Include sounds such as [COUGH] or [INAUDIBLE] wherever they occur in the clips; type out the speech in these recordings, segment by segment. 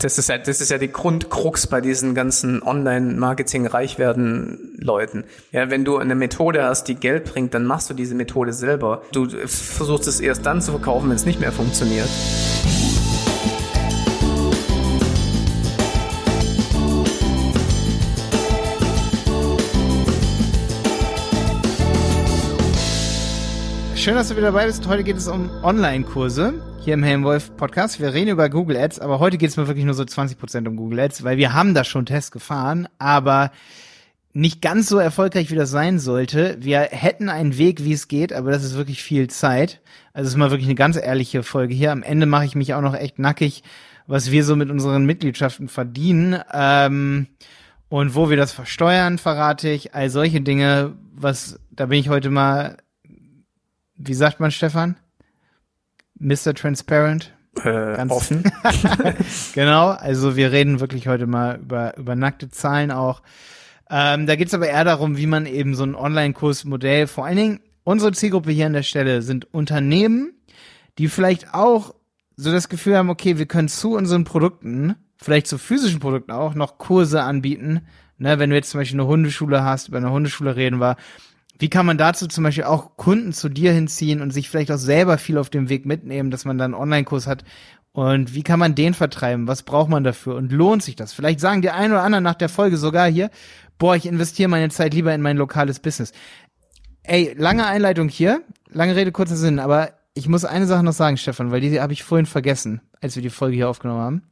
Das ist ja, das ist ja die Grundkrux bei diesen ganzen Online-Marketing-Reichwerden-Leuten. Ja, wenn du eine Methode hast, die Geld bringt, dann machst du diese Methode selber. Du versuchst es erst dann zu verkaufen, wenn es nicht mehr funktioniert. Schön, dass du wieder dabei bist. Heute geht es um Online-Kurse hier im Helmwolf Podcast. Wir reden über Google Ads, aber heute geht es mir wirklich nur so 20% um Google Ads, weil wir haben da schon Tests gefahren, aber nicht ganz so erfolgreich, wie das sein sollte. Wir hätten einen Weg, wie es geht, aber das ist wirklich viel Zeit. Also es ist mal wirklich eine ganz ehrliche Folge hier. Am Ende mache ich mich auch noch echt nackig, was wir so mit unseren Mitgliedschaften verdienen. Ähm, und wo wir das versteuern, verrate ich. All solche Dinge, was, da bin ich heute mal, wie sagt man, Stefan? Mr. Transparent. Äh, Ganz offen. [LAUGHS] genau, also wir reden wirklich heute mal über, über nackte Zahlen auch. Ähm, da geht's aber eher darum, wie man eben so ein Online-Kursmodell, vor allen Dingen unsere Zielgruppe hier an der Stelle sind Unternehmen, die vielleicht auch so das Gefühl haben, okay, wir können zu unseren Produkten, vielleicht zu physischen Produkten auch, noch Kurse anbieten. Ne, wenn du jetzt zum Beispiel eine Hundeschule hast, bei einer Hundeschule reden wir, wie kann man dazu zum Beispiel auch Kunden zu dir hinziehen und sich vielleicht auch selber viel auf dem Weg mitnehmen, dass man dann einen Online-Kurs hat? Und wie kann man den vertreiben? Was braucht man dafür? Und lohnt sich das? Vielleicht sagen die ein oder anderen nach der Folge sogar hier, boah, ich investiere meine Zeit lieber in mein lokales Business. Ey, lange Einleitung hier, lange Rede, kurzer Sinn, aber ich muss eine Sache noch sagen, Stefan, weil die habe ich vorhin vergessen, als wir die Folge hier aufgenommen haben.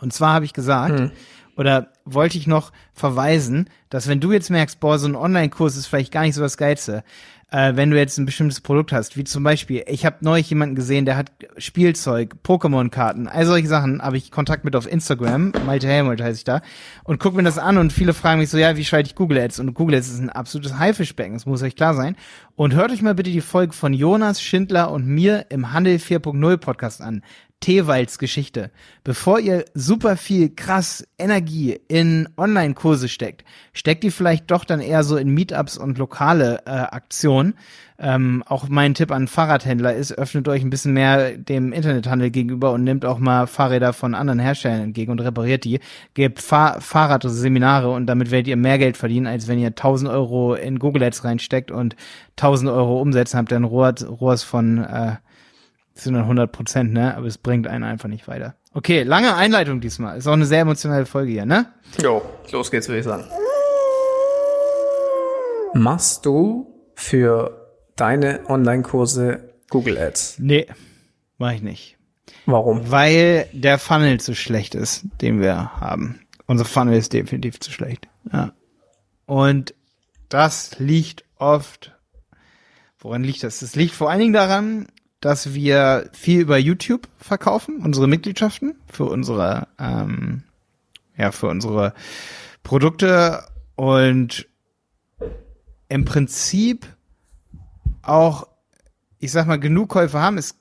Und zwar habe ich gesagt, hm oder wollte ich noch verweisen, dass wenn du jetzt merkst, boah, so ein Online-Kurs ist vielleicht gar nicht so das Geilste, äh, wenn du jetzt ein bestimmtes Produkt hast, wie zum Beispiel, ich habe neulich jemanden gesehen, der hat Spielzeug, Pokémon-Karten, all solche Sachen, habe ich Kontakt mit auf Instagram, Malte Helmut heiße ich da, und guck mir das an und viele fragen mich so, ja, wie schalte ich Google Ads? Und Google Ads ist ein absolutes Haifischbecken, das muss euch klar sein. Und hört euch mal bitte die Folge von Jonas Schindler und mir im Handel 4.0 Podcast an. Teewalds Geschichte. Bevor ihr super viel krass Energie in Online-Kurse steckt, steckt die vielleicht doch dann eher so in Meetups und lokale äh, Aktionen. Ähm, auch mein Tipp an Fahrradhändler ist, öffnet euch ein bisschen mehr dem Internethandel gegenüber und nehmt auch mal Fahrräder von anderen Herstellern entgegen und repariert die. Gebt Fahr Fahrradseminare und damit werdet ihr mehr Geld verdienen, als wenn ihr 1000 Euro in Google Ads reinsteckt und 1000 Euro umsetzt, habt ein Rohrs von äh, das sind dann 100 Prozent, ne? Aber es bringt einen einfach nicht weiter. Okay, lange Einleitung diesmal. Ist auch eine sehr emotionale Folge hier, ne? Jo, los geht's, würde ich sagen. Machst du für deine Online-Kurse Google Ads? Nee, mach ich nicht. Warum? Weil der Funnel zu schlecht ist, den wir haben. Unser Funnel ist definitiv zu schlecht. Ja. Und das liegt oft, woran liegt das? Das liegt vor allen Dingen daran, dass wir viel über YouTube verkaufen, unsere Mitgliedschaften für unsere, ähm, ja, für unsere Produkte und im Prinzip auch, ich sag mal, genug Käufe haben. Es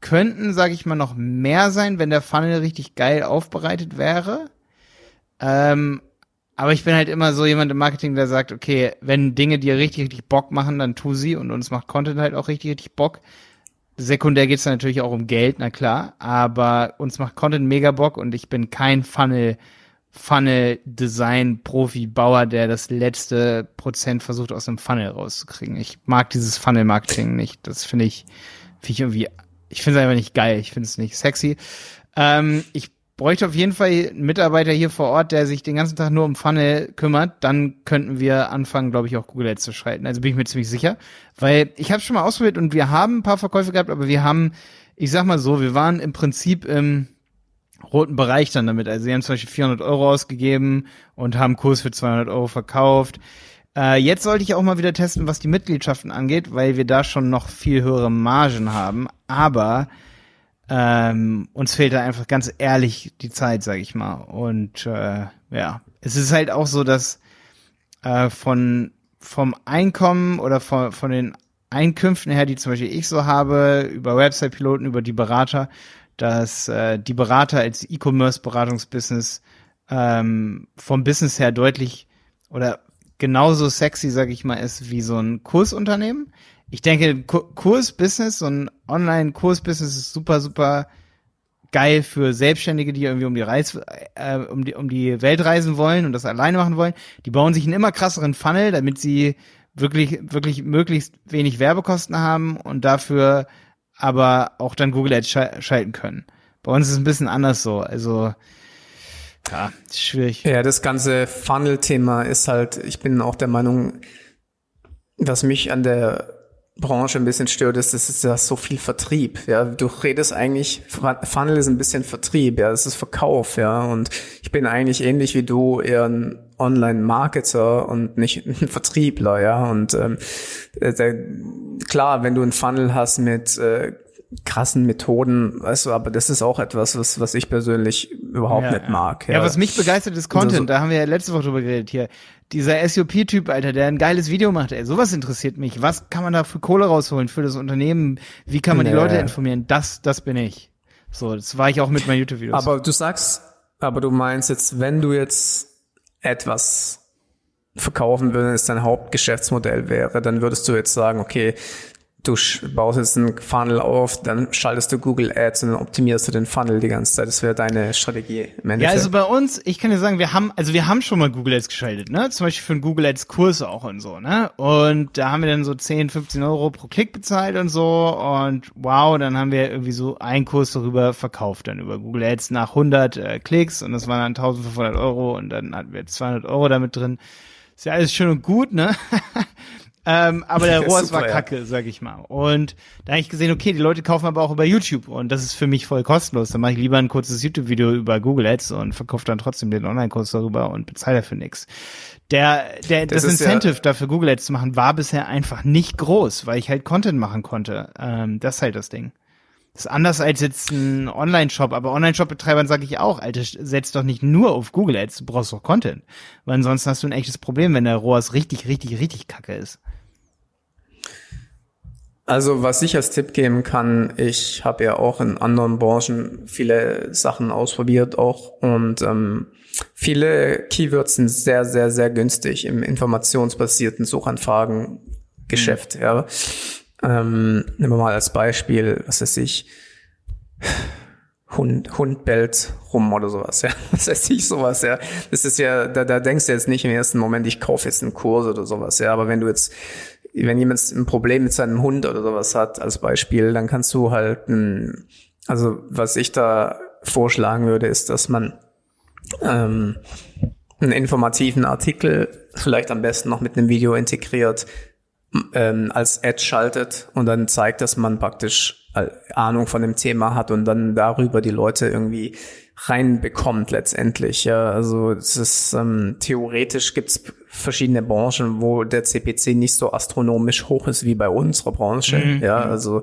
könnten, sag ich mal, noch mehr sein, wenn der Funnel richtig geil aufbereitet wäre. Ähm, aber ich bin halt immer so jemand im Marketing, der sagt, okay, wenn Dinge dir richtig, richtig Bock machen, dann tu sie und uns macht Content halt auch richtig, richtig Bock. Sekundär geht's dann natürlich auch um Geld, na klar, aber uns macht Content mega Bock und ich bin kein Funnel, Funnel Design Profi Bauer, der das letzte Prozent versucht aus dem Funnel rauszukriegen. Ich mag dieses Funnel Marketing nicht. Das finde ich, finde ich irgendwie, ich finde es einfach nicht geil. Ich finde es nicht sexy. Ähm, ich bräuchte auf jeden Fall einen Mitarbeiter hier vor Ort, der sich den ganzen Tag nur um Funnel kümmert, dann könnten wir anfangen, glaube ich, auch Google Ads zu schalten. Also bin ich mir ziemlich sicher. Weil ich habe schon mal ausprobiert und wir haben ein paar Verkäufe gehabt, aber wir haben, ich sag mal so, wir waren im Prinzip im roten Bereich dann damit. Also sie haben zum Beispiel 400 Euro ausgegeben und haben Kurs für 200 Euro verkauft. Äh, jetzt sollte ich auch mal wieder testen, was die Mitgliedschaften angeht, weil wir da schon noch viel höhere Margen haben. Aber ähm, uns fehlt da einfach ganz ehrlich die Zeit, sag ich mal. Und äh, ja, es ist halt auch so, dass äh, von vom Einkommen oder von, von den Einkünften her, die zum Beispiel ich so habe, über Website-Piloten, über die Berater, dass äh, die Berater als E-Commerce-Beratungsbusiness ähm, vom Business her deutlich oder genauso sexy, sag ich mal, ist wie so ein Kursunternehmen ich denke, Kursbusiness, so ein Online-Kursbusiness ist super, super geil für Selbstständige, die irgendwie um die Reis, äh, um die um die Welt reisen wollen und das alleine machen wollen. Die bauen sich einen immer krasseren Funnel, damit sie wirklich wirklich möglichst wenig Werbekosten haben und dafür aber auch dann Google Ads schalten können. Bei uns ist es ein bisschen anders so. Also ja, schwierig. Ja, das ganze Funnel-Thema ist halt, ich bin auch der Meinung, was mich an der Branche ein bisschen stört, ist, es ist ja so viel Vertrieb. Ja, du redest eigentlich, Funnel ist ein bisschen Vertrieb, ja, es ist Verkauf, ja. Und ich bin eigentlich ähnlich wie du eher ein Online-Marketer und nicht [LAUGHS] ein Vertriebler, ja. Und ähm, äh, klar, wenn du einen Funnel hast mit äh, krassen Methoden, weißt du, aber das ist auch etwas, was, was ich persönlich überhaupt ja, nicht mag. Ja. ja. was mich begeistert ist Content, so, da haben wir ja letzte Woche drüber geredet hier. Dieser SUP-Typ, Alter, der ein geiles Video macht, ey, sowas interessiert mich. Was kann man da für Kohle rausholen für das Unternehmen? Wie kann man nee. die Leute informieren? Das, das bin ich. So, das war ich auch mit meinen YouTube-Videos. Aber du sagst, aber du meinst jetzt, wenn du jetzt etwas verkaufen würdest, dein Hauptgeschäftsmodell wäre, dann würdest du jetzt sagen, okay, du baust jetzt einen Funnel auf, dann schaltest du Google Ads und dann optimierst du den Funnel die ganze Zeit. Das wäre deine Strategie. Im ja, also bei uns, ich kann dir sagen, wir haben, also wir haben schon mal Google Ads geschaltet, ne? Zum Beispiel für einen Google Ads Kurs auch und so, ne? Und da haben wir dann so 10, 15 Euro pro Klick bezahlt und so und wow, dann haben wir irgendwie so einen Kurs darüber verkauft, dann über Google Ads nach 100 äh, Klicks und das waren dann 1500 Euro und dann hatten wir 200 Euro damit drin. Ist ja alles schön und gut, ne? [LAUGHS] Ähm, aber der [LAUGHS] ROAS war kacke, ja. sag ich mal. Und da habe ich gesehen, okay, die Leute kaufen aber auch über YouTube und das ist für mich voll kostenlos. Dann mache ich lieber ein kurzes YouTube-Video über Google Ads und verkaufe dann trotzdem den Online-Kurs darüber und bezahle dafür nichts. Der, der, das, das Incentive ja dafür Google Ads zu machen war bisher einfach nicht groß, weil ich halt Content machen konnte. Ähm, das ist halt das Ding. Das ist anders als jetzt ein Online-Shop, aber Online-Shop-Betreibern sage ich auch, Alter, setz doch nicht nur auf Google Ads, du brauchst auch Content. Weil ansonsten hast du ein echtes Problem, wenn der ROAS richtig, richtig, richtig kacke ist. Also was ich als Tipp geben kann, ich habe ja auch in anderen Branchen viele Sachen ausprobiert auch und ähm, viele Keywords sind sehr, sehr, sehr günstig im informationsbasierten Suchanfragen-Geschäft. Mhm. Ja. Ähm, nehmen wir mal als Beispiel, was weiß ich, Hund, Hund bellt rum oder sowas, ja. [LAUGHS] Was weiß ich, sowas, ja. Das ist ja, da, da denkst du jetzt nicht im ersten Moment, ich kaufe jetzt einen Kurs oder sowas, ja. Aber wenn du jetzt wenn jemand ein Problem mit seinem Hund oder sowas hat, als Beispiel, dann kannst du halt, also was ich da vorschlagen würde, ist, dass man ähm, einen informativen Artikel vielleicht am besten noch mit einem Video integriert, ähm, als Ad schaltet und dann zeigt, dass man praktisch äh, Ahnung von dem Thema hat und dann darüber die Leute irgendwie reinbekommt letztendlich. Ja, also es ist ähm, theoretisch gibt's verschiedene Branchen, wo der CPC nicht so astronomisch hoch ist wie bei unserer Branche. Mhm. Ja, also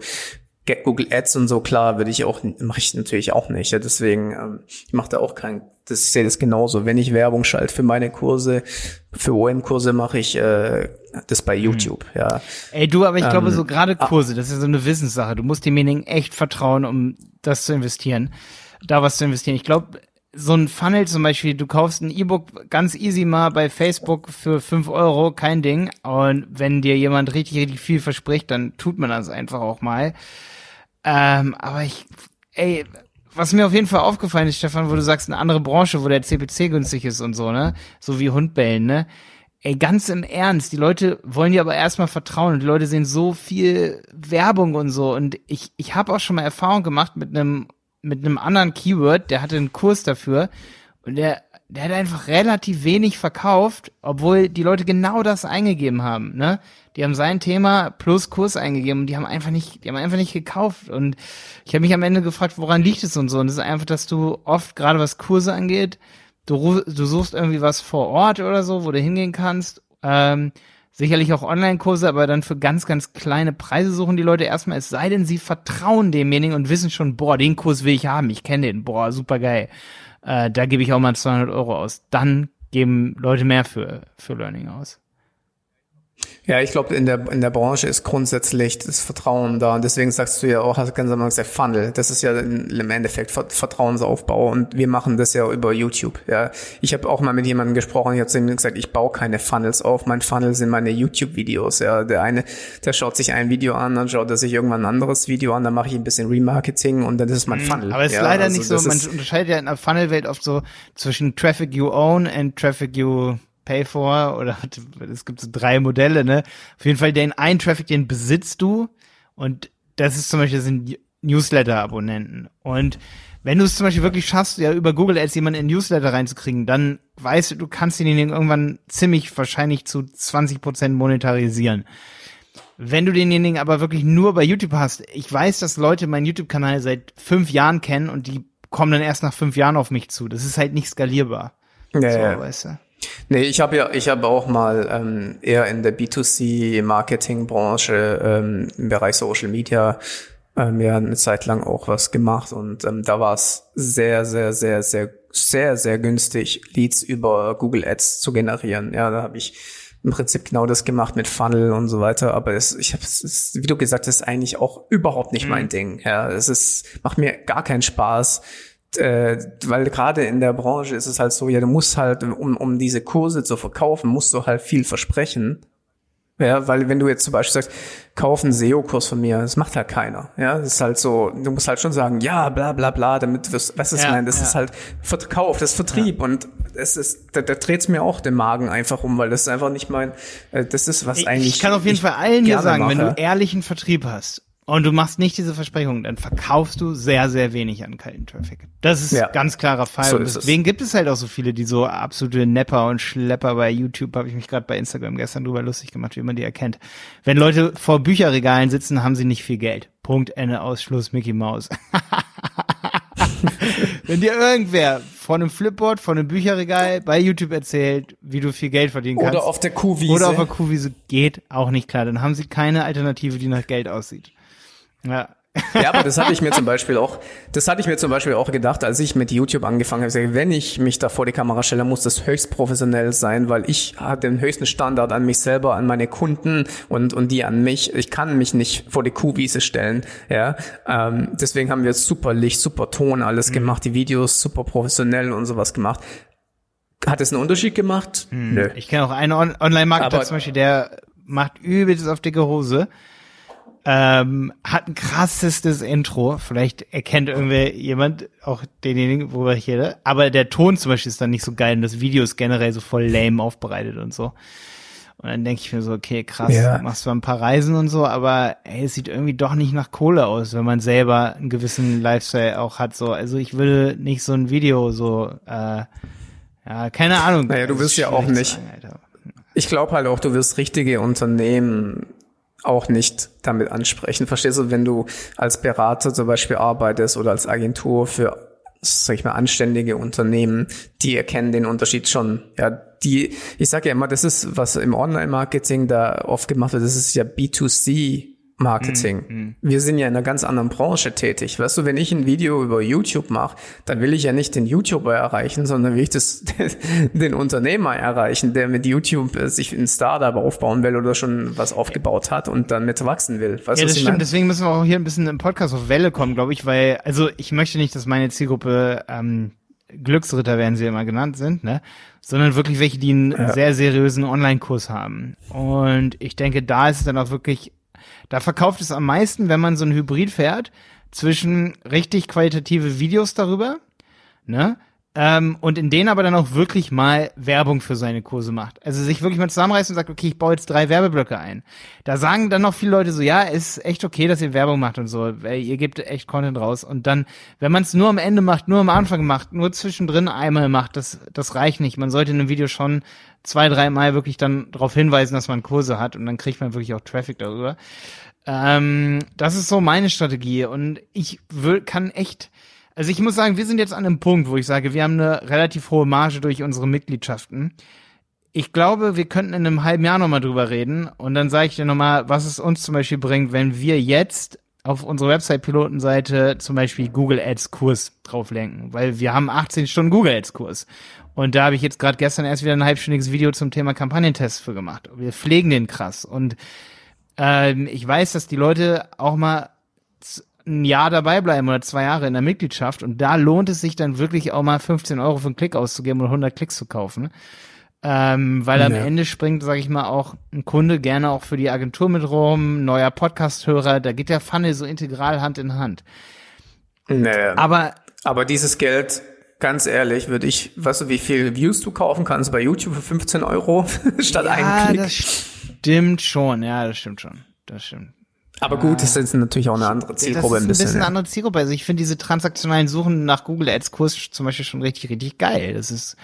Google Ads und so, klar, würde ich auch, mache ich natürlich auch nicht. Ja, deswegen, ähm, ich mache da auch kein, das, ich sehe das genauso. Wenn ich Werbung schalte für meine Kurse, für OM-Kurse mache ich äh, das bei mhm. YouTube, mhm. ja. Ey, du, aber ich ähm, glaube, so gerade ah. Kurse, das ist so eine Wissenssache. Du musst dem Meaning echt vertrauen, um das zu investieren da was zu investieren. Ich glaube, so ein Funnel zum Beispiel, du kaufst ein E-Book ganz easy mal bei Facebook für fünf Euro, kein Ding. Und wenn dir jemand richtig, richtig viel verspricht, dann tut man das einfach auch mal. Ähm, aber ich, ey, was mir auf jeden Fall aufgefallen ist, Stefan, wo du sagst, eine andere Branche, wo der CPC günstig ist und so, ne? So wie Hundbellen, ne? Ey, ganz im Ernst, die Leute wollen dir aber erstmal vertrauen und die Leute sehen so viel Werbung und so. Und ich, ich habe auch schon mal Erfahrung gemacht mit einem mit einem anderen Keyword, der hatte einen Kurs dafür und der, der hat einfach relativ wenig verkauft, obwohl die Leute genau das eingegeben haben, ne? Die haben sein Thema plus Kurs eingegeben und die haben einfach nicht, die haben einfach nicht gekauft und ich habe mich am Ende gefragt, woran liegt es und so und es ist einfach, dass du oft gerade was Kurse angeht, du, du suchst irgendwie was vor Ort oder so, wo du hingehen kannst, ähm, Sicherlich auch Online-Kurse, aber dann für ganz, ganz kleine Preise suchen die Leute erstmal, es sei denn, sie vertrauen demjenigen und wissen schon, boah, den Kurs will ich haben, ich kenne den, boah, super geil. Äh, da gebe ich auch mal 200 Euro aus. Dann geben Leute mehr für, für Learning aus. Ja, ich glaube, in der, in der Branche ist grundsätzlich das Vertrauen da. Und deswegen sagst du ja auch, hast ganz am Anfang gesagt, Funnel. Das ist ja im Endeffekt Vertrauensaufbau. Und wir machen das ja über YouTube. Ja, ich habe auch mal mit jemandem gesprochen, ich habe zu ihm gesagt, ich baue keine Funnels auf. Mein Funnel sind meine YouTube-Videos. Ja, der eine, der schaut sich ein Video an, dann schaut er sich irgendwann ein anderes Video an, dann mache ich ein bisschen Remarketing und dann ist es mein mhm. Funnel. Aber es ist ja, leider also nicht so, man unterscheidet ja in der Funnel-Welt oft so zwischen Traffic you own and Traffic you Pay for oder [LAUGHS] es gibt so drei Modelle, ne? Auf jeden Fall den einen Traffic, den besitzt du und das ist zum Beispiel sind Newsletter-Abonnenten. Und wenn du es zum Beispiel wirklich schaffst, ja über Google Ads jemanden in Newsletter reinzukriegen, dann weißt du, du kannst ihn irgendwann ziemlich wahrscheinlich zu 20 Prozent monetarisieren. Wenn du denjenigen aber wirklich nur bei YouTube hast, ich weiß, dass Leute meinen YouTube-Kanal seit fünf Jahren kennen und die kommen dann erst nach fünf Jahren auf mich zu. Das ist halt nicht skalierbar. Ja, so, ja. weißt du. Nee, ich habe ja, ich habe auch mal ähm, eher in der B2C-Marketing-Branche ähm, im Bereich Social Media ähm, ja eine Zeit lang auch was gemacht und ähm, da war es sehr, sehr, sehr, sehr, sehr, sehr günstig, Leads über Google Ads zu generieren. Ja, da habe ich im Prinzip genau das gemacht mit Funnel und so weiter. Aber es, ich habe es, wie du gesagt hast, eigentlich auch überhaupt nicht mhm. mein Ding. Ja, es ist macht mir gar keinen Spaß, äh, weil gerade in der Branche ist es halt so, ja, du musst halt, um, um diese Kurse zu verkaufen, musst du halt viel versprechen. Ja, weil wenn du jetzt zum Beispiel sagst, kauf einen SEO-Kurs von mir, das macht halt keiner. Ja, das ist halt so, du musst halt schon sagen, ja, bla bla bla, damit wirst, was ist ja, mein, das ja. ist halt Verkauf, das ist Vertrieb ja. und es ist, da, da dreht's mir auch den Magen einfach um, weil das ist einfach nicht mein, äh, das ist was eigentlich. Ich kann auf jeden Fall allen hier sagen, mache. wenn du ehrlichen Vertrieb hast und du machst nicht diese Versprechung, dann verkaufst du sehr, sehr wenig an kalten Traffic. Das ist ja. ganz klarer Fall. So deswegen gibt es halt auch so viele, die so absolute Nepper und Schlepper bei YouTube, habe ich mich gerade bei Instagram gestern drüber lustig gemacht, wie man die erkennt. Wenn Leute vor Bücherregalen sitzen, haben sie nicht viel Geld. Punkt, Ende, Ausschluss, Mickey Mouse. [LAUGHS] Wenn dir irgendwer von einem Flipboard, von einem Bücherregal bei YouTube erzählt, wie du viel Geld verdienen kannst. Oder auf der Kuhwiese. Oder auf der Kuhwiese geht auch nicht klar. Dann haben sie keine Alternative, die nach Geld aussieht. Ja. ja, aber das hatte ich mir zum Beispiel auch, das hatte ich mir zum Beispiel auch gedacht, als ich mit YouTube angefangen habe. Wenn ich mich da vor die Kamera stelle, muss das höchst professionell sein, weil ich habe den höchsten Standard an mich selber, an meine Kunden und, und die an mich. Ich kann mich nicht vor die Kuhwiese stellen. Ja, ähm, deswegen haben wir super Licht, super Ton, alles mhm. gemacht, die Videos super professionell und sowas gemacht. Hat es einen Unterschied gemacht? Mhm. Nö. Ich kenne auch einen On Online-Marketer zum Beispiel, der macht übelst auf dicke Hose ähm, hat ein krassestes Intro. Vielleicht erkennt irgendwie jemand auch denjenigen, worüber ich rede. Aber der Ton zum Beispiel ist dann nicht so geil und das Video ist generell so voll lame aufbereitet und so. Und dann denke ich mir so, okay, krass, ja. machst zwar ein paar Reisen und so, aber ey, es sieht irgendwie doch nicht nach Kohle aus, wenn man selber einen gewissen Lifestyle auch hat. So, also ich will nicht so ein Video so, äh, ja, keine Ahnung. Naja, du wirst ja auch nicht. Sagen, ich glaube halt auch, du wirst richtige Unternehmen auch nicht damit ansprechen. Verstehst du, wenn du als Berater zum Beispiel arbeitest oder als Agentur für, sag ich mal, anständige Unternehmen, die erkennen den Unterschied schon. Ja, die, ich sage ja immer, das ist, was im Online-Marketing da oft gemacht wird, das ist ja B2C Marketing. Mhm. Wir sind ja in einer ganz anderen Branche tätig. Weißt du, wenn ich ein Video über YouTube mache, dann will ich ja nicht den YouTuber erreichen, sondern will ich das, [LAUGHS] den Unternehmer erreichen, der mit YouTube äh, sich ein Startup aufbauen will oder schon was aufgebaut hat und dann mit wachsen will. Weißt ja, das stimmt. Meine? Deswegen müssen wir auch hier ein bisschen im Podcast auf Welle kommen, glaube ich, weil, also ich möchte nicht, dass meine Zielgruppe ähm, Glücksritter werden sie immer genannt sind, ne? Sondern wirklich welche, die einen ja. sehr seriösen Online-Kurs haben. Und ich denke, da ist es dann auch wirklich da verkauft es am meisten, wenn man so ein Hybrid fährt, zwischen richtig qualitative Videos darüber, ne? Ähm, und in denen aber dann auch wirklich mal Werbung für seine Kurse macht. Also sich wirklich mal zusammenreißt und sagt, okay, ich baue jetzt drei Werbeblöcke ein. Da sagen dann noch viele Leute so, ja, ist echt okay, dass ihr Werbung macht und so, weil ihr gebt echt Content raus. Und dann, wenn man es nur am Ende macht, nur am Anfang macht, nur zwischendrin einmal macht, das, das reicht nicht. Man sollte in einem Video schon zwei, dreimal wirklich dann darauf hinweisen, dass man Kurse hat und dann kriegt man wirklich auch Traffic darüber. Ähm, das ist so meine Strategie und ich will, kann echt, also ich muss sagen, wir sind jetzt an einem Punkt, wo ich sage, wir haben eine relativ hohe Marge durch unsere Mitgliedschaften. Ich glaube, wir könnten in einem halben Jahr nochmal drüber reden und dann sage ich dir nochmal, was es uns zum Beispiel bringt, wenn wir jetzt auf unsere Website-Pilotenseite zum Beispiel Google Ads Kurs drauflenken, weil wir haben 18 Stunden Google Ads Kurs. Und da habe ich jetzt gerade gestern erst wieder ein halbstündiges Video zum Thema Kampagnentest für gemacht. Wir pflegen den krass. Und ähm, ich weiß, dass die Leute auch mal ein Jahr dabei bleiben oder zwei Jahre in der Mitgliedschaft und da lohnt es sich dann wirklich auch mal 15 Euro für einen Klick auszugeben oder 100 Klicks zu kaufen. Ähm, weil am Ende springt, sage ich mal, auch ein Kunde gerne auch für die Agentur mit rum, neuer Podcast-Hörer, da geht der Funnel so integral Hand in Hand. Nee. Aber, aber dieses Geld, ganz ehrlich, würde ich, weißt du, wie viel Views du kaufen kannst bei YouTube für 15 Euro [LAUGHS] statt ja, einem Klick? Das stimmt schon, ja, das stimmt schon. Das stimmt. Aber gut, das ist natürlich auch eine andere Zielgruppe das ist ein bisschen. ein bisschen eine andere Zielgruppe. Also ich finde diese transaktionalen Suchen nach Google Ads Kurs zum Beispiel schon richtig, richtig geil. Das ist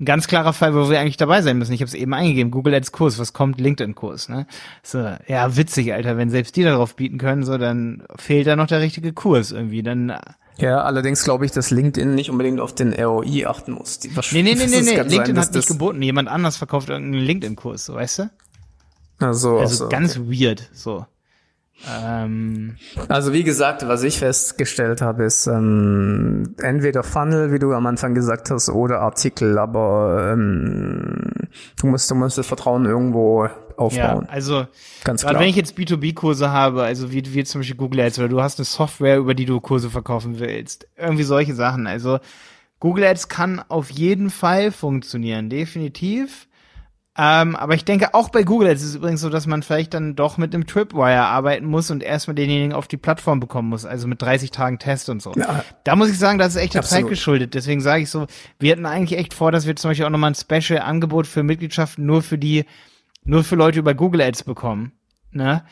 ein ganz klarer Fall, wo wir eigentlich dabei sein müssen. Ich habe es eben eingegeben, Google Ads Kurs, was kommt? LinkedIn Kurs, ne? So, ja, witzig, Alter, wenn selbst die darauf bieten können, so, dann fehlt da noch der richtige Kurs irgendwie, dann ja, allerdings glaube ich, dass LinkedIn nicht unbedingt auf den ROI achten muss. Die, nee, nee, [LAUGHS] nee, nee, nee. LinkedIn sein, hat nicht geboten. Jemand anders verkauft irgendeinen LinkedIn-Kurs, so, weißt du? Ach so, also so, ganz okay. weird, so. Ähm, also wie gesagt, was ich festgestellt habe, ist ähm, entweder Funnel, wie du am Anfang gesagt hast, oder Artikel, aber ähm, du musst du musst das Vertrauen irgendwo aufbauen. Ja, also ganz klar. wenn ich jetzt B2B-Kurse habe, also wie, wie zum Beispiel Google Ads oder du hast eine Software, über die du Kurse verkaufen willst, irgendwie solche Sachen. Also Google Ads kann auf jeden Fall funktionieren, definitiv. Ähm, aber ich denke, auch bei Google ist es übrigens so, dass man vielleicht dann doch mit einem Tripwire arbeiten muss und erstmal denjenigen auf die Plattform bekommen muss, also mit 30 Tagen Test und so. Ja. Da muss ich sagen, das ist echt der Zeit geschuldet. Deswegen sage ich so, wir hatten eigentlich echt vor, dass wir zum Beispiel auch nochmal ein Special-Angebot für Mitgliedschaften nur für die, nur für Leute über Google Ads bekommen. Ne?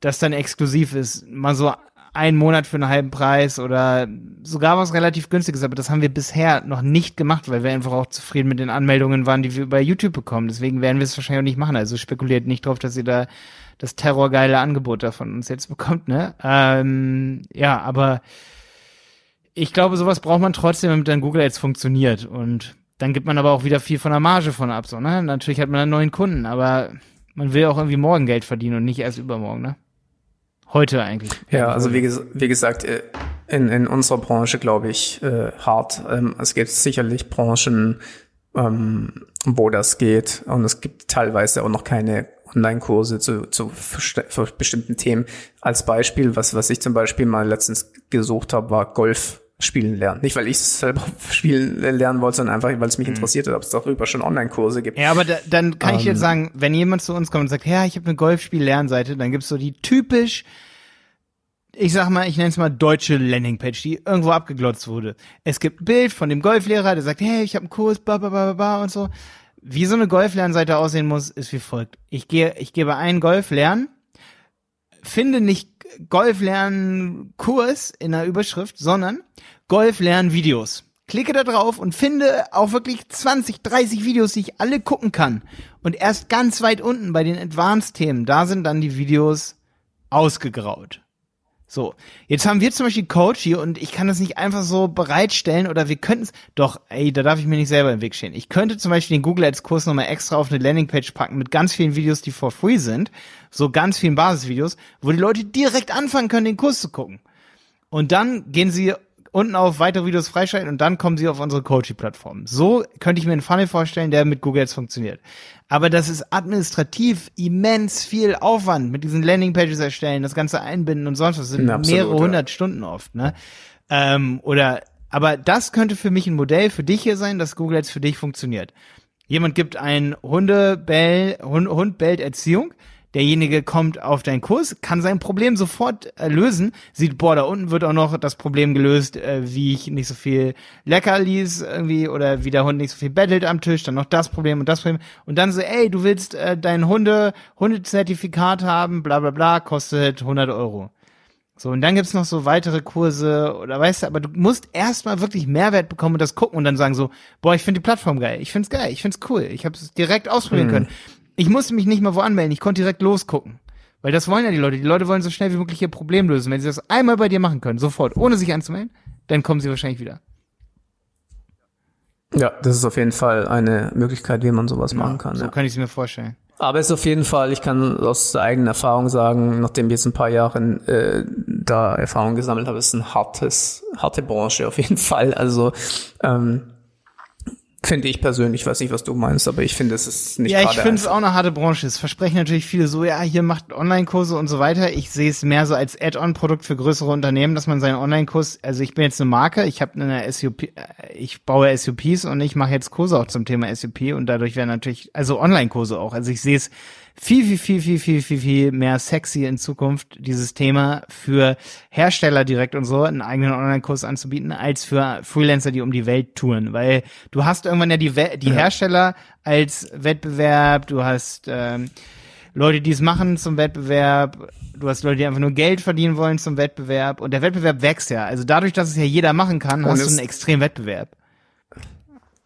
Das dann exklusiv ist. Mal so einen Monat für einen halben Preis oder sogar was relativ günstiges, aber das haben wir bisher noch nicht gemacht, weil wir einfach auch zufrieden mit den Anmeldungen waren, die wir bei YouTube bekommen. Deswegen werden wir es wahrscheinlich auch nicht machen. Also spekuliert nicht drauf, dass ihr da das terrorgeile Angebot da von uns jetzt bekommt, ne? Ähm, ja, aber ich glaube, sowas braucht man trotzdem, damit dann Google Ads funktioniert. Und dann gibt man aber auch wieder viel von der Marge von ab, so, ne? Natürlich hat man einen neuen Kunden, aber man will auch irgendwie morgen Geld verdienen und nicht erst übermorgen, ne? Heute eigentlich. Ja, also wie, wie gesagt, äh, in, in unserer Branche glaube ich äh, hart. Ähm, es gibt sicherlich Branchen, ähm, wo das geht und es gibt teilweise auch noch keine Online-Kurse zu, zu für, bestimmten Themen. Als Beispiel, was, was ich zum Beispiel mal letztens gesucht habe, war Golf spielen lernen. Nicht, weil ich es selber [LAUGHS] spielen lernen wollte, sondern einfach, weil es mich mhm. interessiert hat, ob es darüber schon Online-Kurse gibt. Ja, aber da, dann kann um, ich jetzt ähm. sagen, wenn jemand zu uns kommt und sagt, ja, ich habe eine Golfspiel-Lernseite, dann gibt's so die typisch ich sag mal, ich nenne es mal deutsche Landingpage, die irgendwo abgeglotzt wurde. Es gibt ein Bild von dem Golflehrer, der sagt, hey, ich habe einen Kurs, ba, ba, ba, ba und so. Wie so eine Golflernseite aussehen muss, ist wie folgt. Ich gehe, ich gebe einen Golflernen, finde nicht Golflernen-Kurs in der Überschrift, sondern Golflernen-Videos. Klicke da drauf und finde auch wirklich 20, 30 Videos, die ich alle gucken kann. Und erst ganz weit unten bei den Advanced-Themen, da sind dann die Videos ausgegraut. So, jetzt haben wir zum Beispiel Coach hier und ich kann das nicht einfach so bereitstellen oder wir könnten es, doch, ey, da darf ich mir nicht selber im Weg stehen. Ich könnte zum Beispiel den Google Ads Kurs nochmal extra auf eine Landingpage packen mit ganz vielen Videos, die for free sind, so ganz vielen Basisvideos, wo die Leute direkt anfangen können, den Kurs zu gucken. Und dann gehen sie unten auf weitere Videos freischalten und dann kommen sie auf unsere Coaching-Plattform. So könnte ich mir einen Funnel vorstellen, der mit Google Ads funktioniert. Aber das ist administrativ immens viel Aufwand mit diesen Landingpages erstellen, das Ganze einbinden und sonst was. Das sind absolut, mehrere hundert ja. Stunden oft, ne? Ähm, oder, aber das könnte für mich ein Modell für dich hier sein, dass Google Ads für dich funktioniert. Jemand gibt ein Hundebell, Hund, Hund bellt Erziehung derjenige kommt auf deinen Kurs, kann sein Problem sofort äh, lösen, sieht, boah, da unten wird auch noch das Problem gelöst, äh, wie ich nicht so viel lecker ließ irgendwie oder wie der Hund nicht so viel bettelt am Tisch, dann noch das Problem und das Problem und dann so, ey, du willst äh, dein Hunde Hundezertifikat haben, bla bla bla, kostet 100 Euro. So, und dann gibt's noch so weitere Kurse oder weißt du, aber du musst erstmal wirklich Mehrwert bekommen und das gucken und dann sagen so, boah, ich finde die Plattform geil, ich find's geil, ich find's cool, ich habe es direkt ausprobieren mhm. können. Ich musste mich nicht mal wo anmelden, ich konnte direkt losgucken. Weil das wollen ja die Leute. Die Leute wollen so schnell wie möglich ihr Problem lösen. Wenn sie das einmal bei dir machen können, sofort, ohne sich anzumelden, dann kommen sie wahrscheinlich wieder. Ja, das ist auf jeden Fall eine Möglichkeit, wie man sowas ja, machen kann. So ja. kann ich es mir vorstellen. Aber es ist auf jeden Fall, ich kann aus eigener Erfahrung sagen, nachdem ich jetzt ein paar Jahre äh, da Erfahrung gesammelt habe, ist ein hartes, harte Branche auf jeden [LAUGHS] Fall. Also ähm, Finde ich persönlich, weiß nicht, was du meinst, aber ich finde, es ist nicht Ja, ich finde es auch eine harte Branche. Es versprechen natürlich viele so, ja, hier macht Online-Kurse und so weiter. Ich sehe es mehr so als Add-on-Produkt für größere Unternehmen, dass man seinen Online-Kurs, also ich bin jetzt eine Marke, ich habe eine SUP, äh, ich baue SUPs und ich mache jetzt Kurse auch zum Thema SUP und dadurch werden natürlich, also Online-Kurse auch. Also ich sehe es viel, viel, viel, viel, viel, viel, viel mehr sexy in Zukunft, dieses Thema für Hersteller direkt und so, einen eigenen Online-Kurs anzubieten, als für Freelancer, die um die Welt touren. Weil du hast irgendwann ja die, We die ja. Hersteller als Wettbewerb, du hast ähm, Leute, die es machen zum Wettbewerb, du hast Leute, die einfach nur Geld verdienen wollen zum Wettbewerb und der Wettbewerb wächst ja. Also dadurch, dass es ja jeder machen kann, und hast du einen extremen Wettbewerb.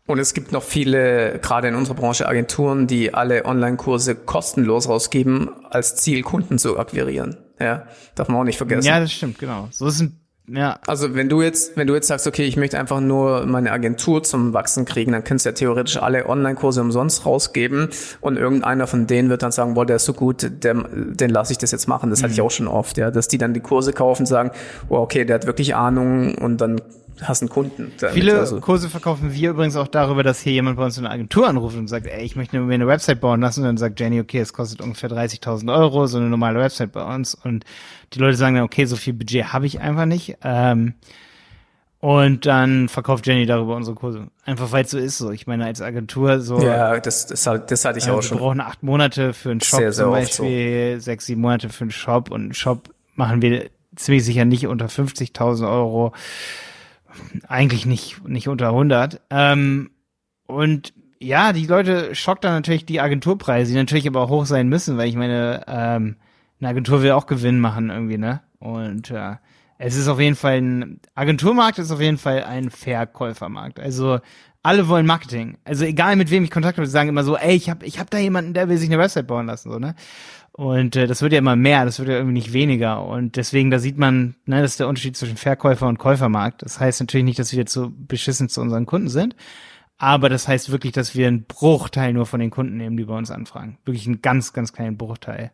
Und es gibt noch viele, gerade in unserer Branche, Agenturen, die alle Online-Kurse kostenlos rausgeben, als Ziel Kunden zu akquirieren. Ja, darf man auch nicht vergessen. Ja, das stimmt, genau. So ist ein ja. Also wenn du jetzt, wenn du jetzt sagst, okay, ich möchte einfach nur meine Agentur zum Wachsen kriegen, dann kannst du ja theoretisch alle Online-Kurse umsonst rausgeben und irgendeiner von denen wird dann sagen, boah, der ist so gut, der, den lasse ich das jetzt machen. Das mhm. hatte ich mhm. auch schon oft, ja, dass die dann die Kurse kaufen und sagen, boah, okay, der hat wirklich Ahnung und dann hast einen Kunden. Damit. Viele also. Kurse verkaufen wir übrigens auch darüber, dass hier jemand bei uns in eine Agentur anruft und sagt, ey, ich möchte mir eine Website bauen lassen. Und dann sagt Jenny, okay, es kostet ungefähr 30.000 Euro, so eine normale Website bei uns. Und die Leute sagen dann, okay, so viel Budget habe ich einfach nicht. Ähm, und dann verkauft Jenny darüber unsere Kurse. Einfach weil es so ist so. Ich meine, als Agentur so. Ja, das, das, das hatte ich äh, auch schon. Wir brauchen acht Monate für einen Shop sehr, sehr zum Beispiel, so. sechs, sieben Monate für einen Shop und einen Shop machen wir ziemlich sicher nicht unter 50.000 Euro eigentlich nicht, nicht unter 100. Ähm, und ja, die Leute schockt dann natürlich die Agenturpreise, die natürlich aber auch hoch sein müssen, weil ich meine, ähm, eine Agentur will auch Gewinn machen irgendwie, ne? Und äh, es ist auf jeden Fall ein Agenturmarkt ist auf jeden Fall ein Verkäufermarkt. Also alle wollen Marketing. Also egal mit wem ich Kontakt habe, sagen immer so, ey, ich hab, ich hab da jemanden, der will sich eine Website bauen lassen, so ne? Und äh, das wird ja immer mehr, das wird ja irgendwie nicht weniger. Und deswegen, da sieht man, ne, das ist der Unterschied zwischen Verkäufer und Käufermarkt. Das heißt natürlich nicht, dass wir jetzt so beschissen zu unseren Kunden sind. Aber das heißt wirklich, dass wir einen Bruchteil nur von den Kunden nehmen, die bei uns anfragen. Wirklich einen ganz, ganz kleinen Bruchteil.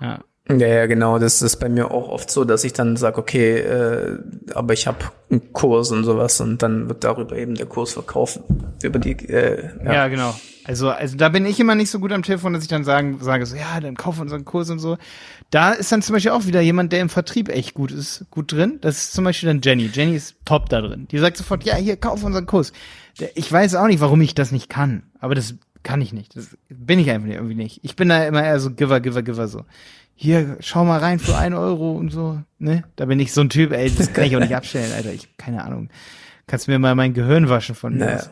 Ja. Ja, ja, genau. Das ist bei mir auch oft so, dass ich dann sage, okay, äh, aber ich habe einen Kurs und sowas und dann wird darüber eben der Kurs verkauft über die. Äh, ja. ja, genau. Also, also da bin ich immer nicht so gut am Telefon, dass ich dann sagen, sage so, ja, dann kauf unseren Kurs und so. Da ist dann zum Beispiel auch wieder jemand, der im Vertrieb echt gut ist, gut drin. Das ist zum Beispiel dann Jenny. Jenny ist top da drin. Die sagt sofort, ja, hier, kauf unseren Kurs. Ich weiß auch nicht, warum ich das nicht kann, aber das kann ich nicht. Das bin ich einfach irgendwie nicht. Ich bin da immer eher so Giver, Giver, Giver so hier, schau mal rein für ein Euro und so, ne? Da bin ich so ein Typ, ey, das kann ich auch nicht abstellen, Alter. Ich, keine Ahnung. Kannst mir mal mein Gehirn waschen von mir. Naja.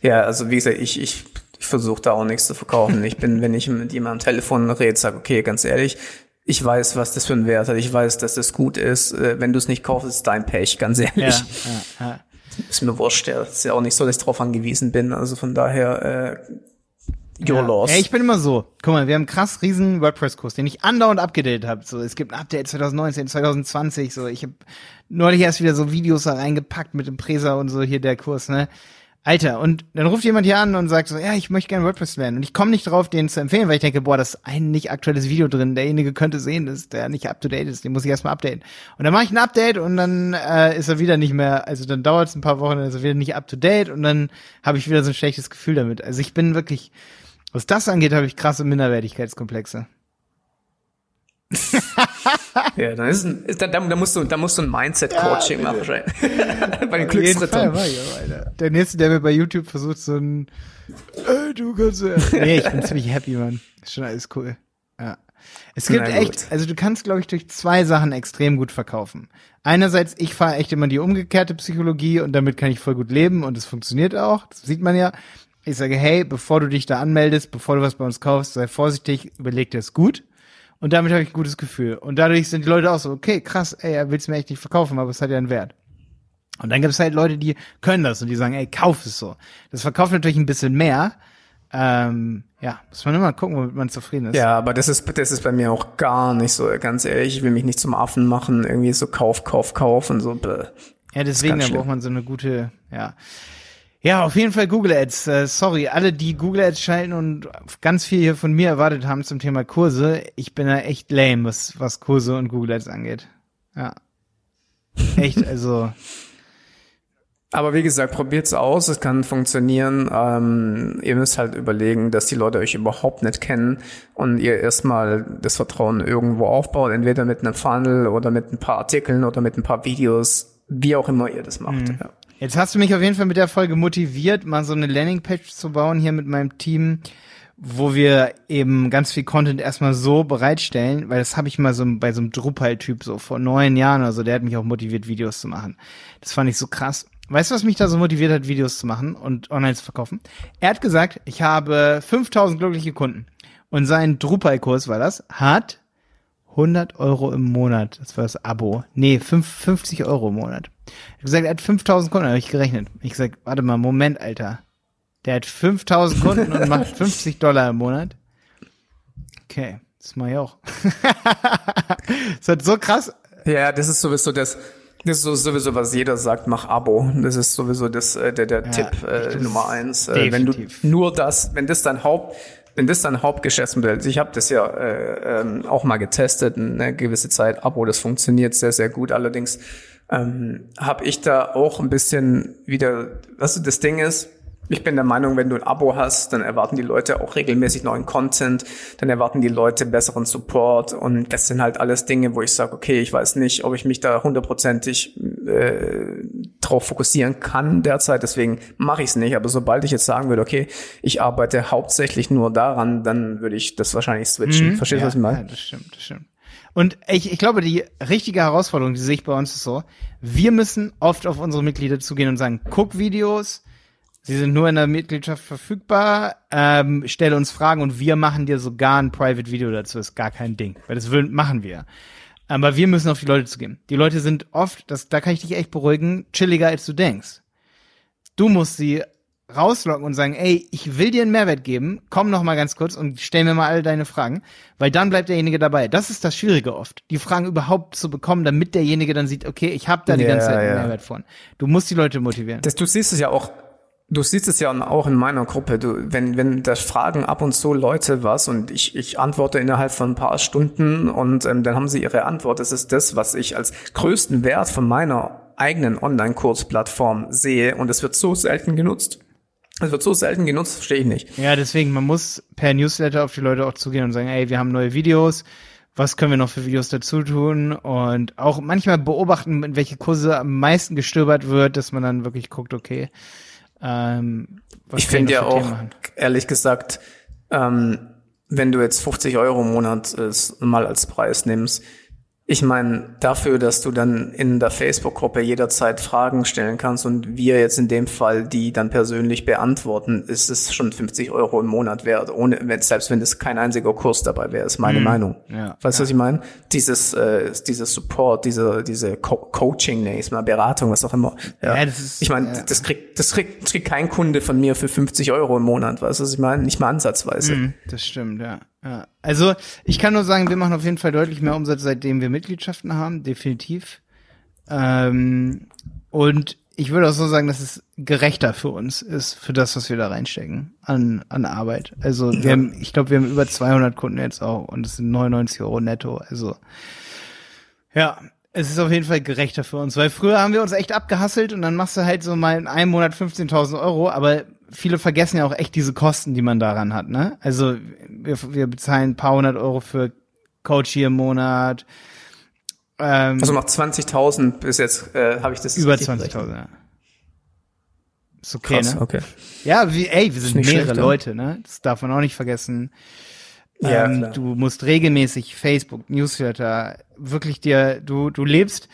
Ja, also wie gesagt, ich, ich, ich versuche da auch nichts zu verkaufen. Ich bin, wenn ich mit jemandem am Telefon rede, sage, okay, ganz ehrlich, ich weiß, was das für ein Wert hat. Ich weiß, dass das gut ist. Äh, wenn du es nicht kaufst, ist dein Pech, ganz ehrlich. Ja, ja, ja. Ist mir wurscht, ja. Ist ja auch nicht so, dass ich darauf angewiesen bin. Also von daher äh, Your ja. loss. Ja, ich bin immer so. Guck mal, wir haben einen krass riesen WordPress-Kurs, den ich andauernd abgedatet habe. So, es gibt ein Update 2019, 2020. So, ich habe neulich erst wieder so Videos da reingepackt mit dem Präser und so hier der Kurs, ne? Alter, und dann ruft jemand hier an und sagt so, ja, ich möchte gerne WordPress lernen. Und ich komme nicht drauf, den zu empfehlen, weil ich denke, boah, das ist ein nicht aktuelles Video drin. Derjenige könnte sehen, dass der nicht up to date ist. Den muss ich erstmal updaten. Und dann mache ich ein Update und dann äh, ist er wieder nicht mehr, also dann dauert es ein paar Wochen, dann ist er wieder nicht up to date und dann habe ich wieder so ein schlechtes Gefühl damit. Also ich bin wirklich, was das angeht, habe ich krasse Minderwertigkeitskomplexe. [LAUGHS] ja, dann ist, ein, da, da, musst du, da musst du ein Mindset-Coaching ja, machen. [LAUGHS] bei den Glücksrittern. Der nächste, der mir bei YouTube versucht, so ein, äh, du kannst ja. [LAUGHS] Nee, ich bin ziemlich happy, Mann. Ist schon alles cool. Ja. Es gibt echt, also du kannst, glaube ich, durch zwei Sachen extrem gut verkaufen. Einerseits, ich fahre echt immer die umgekehrte Psychologie und damit kann ich voll gut leben und es funktioniert auch. Das sieht man ja. Ich sage, hey, bevor du dich da anmeldest, bevor du was bei uns kaufst, sei vorsichtig, überleg dir es gut. Und damit habe ich ein gutes Gefühl. Und dadurch sind die Leute auch so, okay, krass, ey, er will es mir echt nicht verkaufen, aber es hat ja einen Wert. Und dann gibt es halt Leute, die können das und die sagen, ey, kauf es so. Das verkauft natürlich ein bisschen mehr. Ähm, ja, muss man immer gucken, womit man zufrieden ist. Ja, aber das ist, das ist bei mir auch gar nicht so, ganz ehrlich. Ich will mich nicht zum Affen machen, irgendwie so Kauf, Kauf, Kauf und so. Ja, deswegen, da braucht man so eine gute, ja. Ja, auf jeden Fall Google Ads. Äh, sorry, alle, die Google Ads schalten und ganz viel hier von mir erwartet haben zum Thema Kurse. Ich bin da echt lame, was, was Kurse und Google Ads angeht. Ja. Echt, [LAUGHS] also. Aber wie gesagt, probiert's aus, es kann funktionieren. Ähm, ihr müsst halt überlegen, dass die Leute euch überhaupt nicht kennen und ihr erstmal das Vertrauen irgendwo aufbaut, entweder mit einem Funnel oder mit ein paar Artikeln oder mit ein paar Videos, wie auch immer ihr das macht. Mhm. Ja. Jetzt hast du mich auf jeden Fall mit der Folge motiviert, mal so eine Landingpage zu bauen hier mit meinem Team, wo wir eben ganz viel Content erstmal so bereitstellen, weil das habe ich mal so bei so einem Drupal-Typ so vor neun Jahren oder so, der hat mich auch motiviert, Videos zu machen. Das fand ich so krass. Weißt du, was mich da so motiviert hat, Videos zu machen und online zu verkaufen? Er hat gesagt, ich habe 5000 glückliche Kunden. Und sein Drupal-Kurs war das, hat 100 Euro im Monat. Das war das Abo. Nee, 5, 50 Euro im Monat. Er hat gesagt, er hat 5000 Kunden, habe ich gerechnet. Ich gesagt, warte mal, Moment, Alter. Der hat 5000 Kunden und macht [LAUGHS] 50 Dollar im Monat. Okay, das mache ich auch. [LAUGHS] das hat so krass. Ja, das ist sowieso das, das ist sowieso, was jeder sagt, mach Abo. Das ist sowieso das, äh, der, der ja, Tipp äh, Nummer eins. Äh, wenn du nur das, wenn das dein Haupt, wenn das dein Hauptgeschäftsmodell ist, ich habe das ja äh, ähm, auch mal getestet, eine gewisse Zeit, Abo, das funktioniert sehr, sehr gut. Allerdings ähm, habe ich da auch ein bisschen wieder, was du, das Ding ist, ich bin der Meinung, wenn du ein Abo hast, dann erwarten die Leute auch regelmäßig neuen Content, dann erwarten die Leute besseren Support und das sind halt alles Dinge, wo ich sage, okay, ich weiß nicht, ob ich mich da hundertprozentig äh, drauf fokussieren kann derzeit, deswegen mache ich es nicht. Aber sobald ich jetzt sagen würde, okay, ich arbeite hauptsächlich nur daran, dann würde ich das wahrscheinlich switchen. Mhm, Verstehst du, ja, was ich meine? Ja, das stimmt, das stimmt. Und ich, ich glaube, die richtige Herausforderung, die sehe ich bei uns ist so, wir müssen oft auf unsere Mitglieder zugehen und sagen, guck Videos, Sie sind nur in der Mitgliedschaft verfügbar. Ähm, stelle uns Fragen und wir machen dir sogar ein Private Video dazu. Ist gar kein Ding, weil das will, machen wir. Aber wir müssen auf die Leute zugehen. Die Leute sind oft, das, da kann ich dich echt beruhigen, chilliger als du denkst. Du musst sie rauslocken und sagen, ey, ich will dir einen Mehrwert geben, komm noch mal ganz kurz und stell mir mal all deine Fragen, weil dann bleibt derjenige dabei. Das ist das Schwierige oft, die Fragen überhaupt zu bekommen, damit derjenige dann sieht, okay, ich habe da die ja, ganze Zeit einen ja. Mehrwert von. Du musst die Leute motivieren. Das, du siehst es ja auch Du siehst es ja auch in meiner Gruppe. Du, wenn, wenn da fragen ab und zu Leute was und ich, ich antworte innerhalb von ein paar Stunden und ähm, dann haben sie ihre Antwort. Das ist das, was ich als größten Wert von meiner eigenen Online-Kursplattform sehe und es wird so selten genutzt. Es wird so selten genutzt, verstehe ich nicht. Ja, deswegen, man muss per Newsletter auf die Leute auch zugehen und sagen, ey, wir haben neue Videos, was können wir noch für Videos dazu tun und auch manchmal beobachten, in welche Kurse am meisten gestöbert wird, dass man dann wirklich guckt, okay, ähm, ich finde ja auch, ehrlich gesagt, ähm, wenn du jetzt 50 Euro im Monat äh, mal als Preis nimmst, ich meine, dafür, dass du dann in der Facebook-Gruppe jederzeit Fragen stellen kannst und wir jetzt in dem Fall die dann persönlich beantworten, ist es schon 50 Euro im Monat wert, ohne, selbst wenn es kein einziger Kurs dabei wäre, ist meine mhm. Meinung. Ja, weißt du, ja. was ich meine? Dieses, äh, dieses Support, diese, diese Co Coaching, nee, ist mal Beratung, was auch immer. Ja, ja das ist, ich meine, das kriegt, das kriegt, das kriegt kein Kunde von mir für 50 Euro im Monat, weißt du, was ich meine? Nicht mal ansatzweise. Mhm, das stimmt, ja. Ja, also ich kann nur sagen, wir machen auf jeden Fall deutlich mehr Umsatz, seitdem wir Mitgliedschaften haben, definitiv. Ähm, und ich würde auch so sagen, dass es gerechter für uns ist, für das, was wir da reinstecken an, an Arbeit. Also wir haben, ich glaube, wir haben über 200 Kunden jetzt auch und es sind 99 Euro netto. Also ja, es ist auf jeden Fall gerechter für uns, weil früher haben wir uns echt abgehasselt und dann machst du halt so mal in einem Monat 15.000 Euro, aber viele vergessen ja auch echt diese Kosten, die man daran hat, ne? Also wir, wir bezahlen ein paar hundert Euro für Coach hier im Monat. Ähm, also noch 20.000 bis jetzt äh, habe ich das über 20.000. Ja. Ist okay, Krass, ne? Okay. Ja, wie, ey, wir sind mehrere schlecht, Leute, ne? Das darf man auch nicht vergessen. Ja, ähm, du musst regelmäßig Facebook, Newsletter, wirklich dir, du, du lebst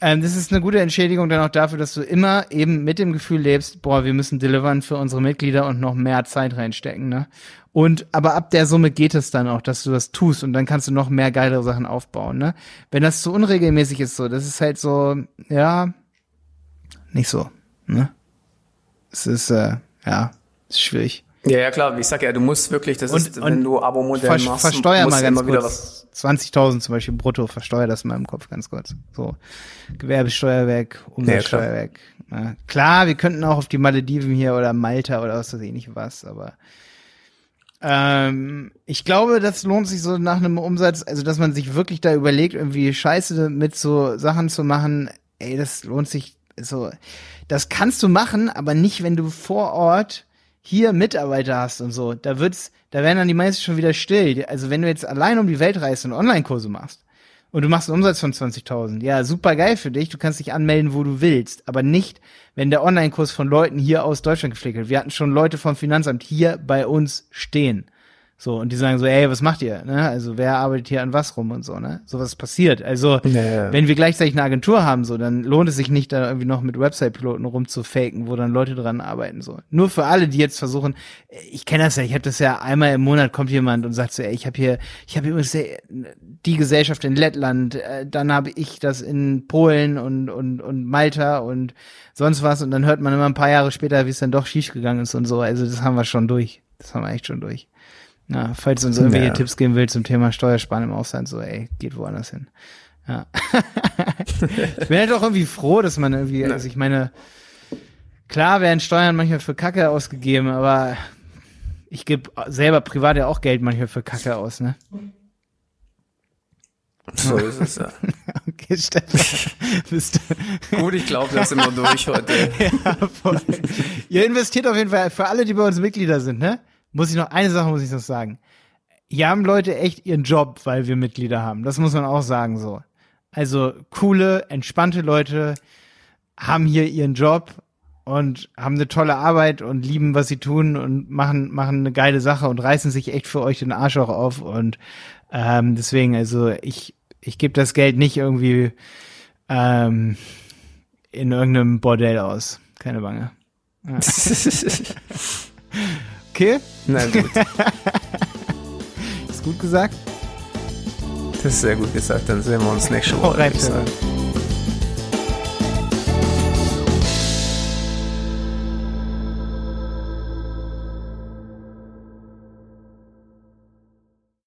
ähm, das ist eine gute Entschädigung dann auch dafür, dass du immer eben mit dem Gefühl lebst, boah, wir müssen delivern für unsere Mitglieder und noch mehr Zeit reinstecken, ne? Und aber ab der Summe geht es dann auch, dass du das tust und dann kannst du noch mehr geilere Sachen aufbauen, ne? Wenn das zu unregelmäßig ist, so, das ist halt so, ja, nicht so, ne? Es ist, äh, ja, ist schwierig. Ja, ja, klar. Ich sag ja, du musst wirklich, das Und- ist, und wenn du Abo-Modell Ver machst, versteuer musst mal ganz immer wieder was. kurz. 20.000 zum Beispiel brutto, versteuer das mal im Kopf ganz kurz. So, Gewerbesteuer weg, Umsatzsteuer klar. weg. Na, klar, wir könnten auch auf die Malediven hier oder Malta oder was weiß ich nicht was, aber ähm, ich glaube, das lohnt sich so nach einem Umsatz, also dass man sich wirklich da überlegt, irgendwie Scheiße mit so Sachen zu machen, ey, das lohnt sich so. Das kannst du machen, aber nicht, wenn du vor Ort hier Mitarbeiter hast und so. Da wird's, da werden dann die meisten schon wieder still. Also wenn du jetzt allein um die Welt reist und Online-Kurse machst und du machst einen Umsatz von 20.000, ja, super geil für dich. Du kannst dich anmelden, wo du willst, aber nicht, wenn der Online-Kurs von Leuten hier aus Deutschland gepflegt wird. Wir hatten schon Leute vom Finanzamt hier bei uns stehen. So, und die sagen so, ey, was macht ihr? Ne? Also wer arbeitet hier an was rum und so, ne? Sowas passiert. Also, Ja, ja. wenn wir gleichzeitig eine Agentur haben, so, dann lohnt es sich nicht, da irgendwie noch mit Website-Piloten rumzufaken, wo dann Leute dran arbeiten. so. Nur für alle, die jetzt versuchen, ich kenne das ja, ich habe das ja einmal im Monat kommt jemand und sagt so, ey, ich habe hier, ich habe übrigens die Gesellschaft in Lettland, äh, dann habe ich das in Polen und, und, und Malta und sonst was und dann hört man immer ein paar Jahre später, wie es dann doch schief gegangen ist und so. Also das haben wir schon durch. Das haben wir echt schon durch. Ja, falls du uns irgendwelche Ja. Tipps geben willst zum Thema Steuersparen im Ausland, so, ey, geht woanders hin. Ja. [LAUGHS] ich bin halt auch irgendwie froh, dass man irgendwie, also ich meine, klar werden Steuern manchmal für Kacke ausgegeben, aber ich gebe selber privat ja auch Geld manchmal für Kacke aus, ne? So ist es ja. [LAUGHS] Okay, Stefan, bist du, Gut, ich glaube, das sind wir durch heute. [LAUGHS] ja, voll. Ihr investiert auf jeden Fall, für alle, die bei uns Mitglieder sind, ne? Muss ich noch, eine Sache muss ich noch sagen. Hier haben Leute echt ihren Job, weil wir Mitglieder haben. Das muss man auch sagen, so. Also, coole, entspannte Leute haben hier ihren Job und haben eine tolle Arbeit und lieben, was sie tun und machen, machen eine geile Sache und reißen sich echt für euch den Arsch auch auf und, ähm, deswegen, also, ich, ich gebe das Geld nicht irgendwie, ähm, in irgendeinem Bordell aus. Keine Bange. [LAUGHS] [LAUGHS] Okay, Na gut, [LAUGHS] ist gut gesagt. das ist sehr gut gesagt. Dann sehen wir uns nächste Woche. rein,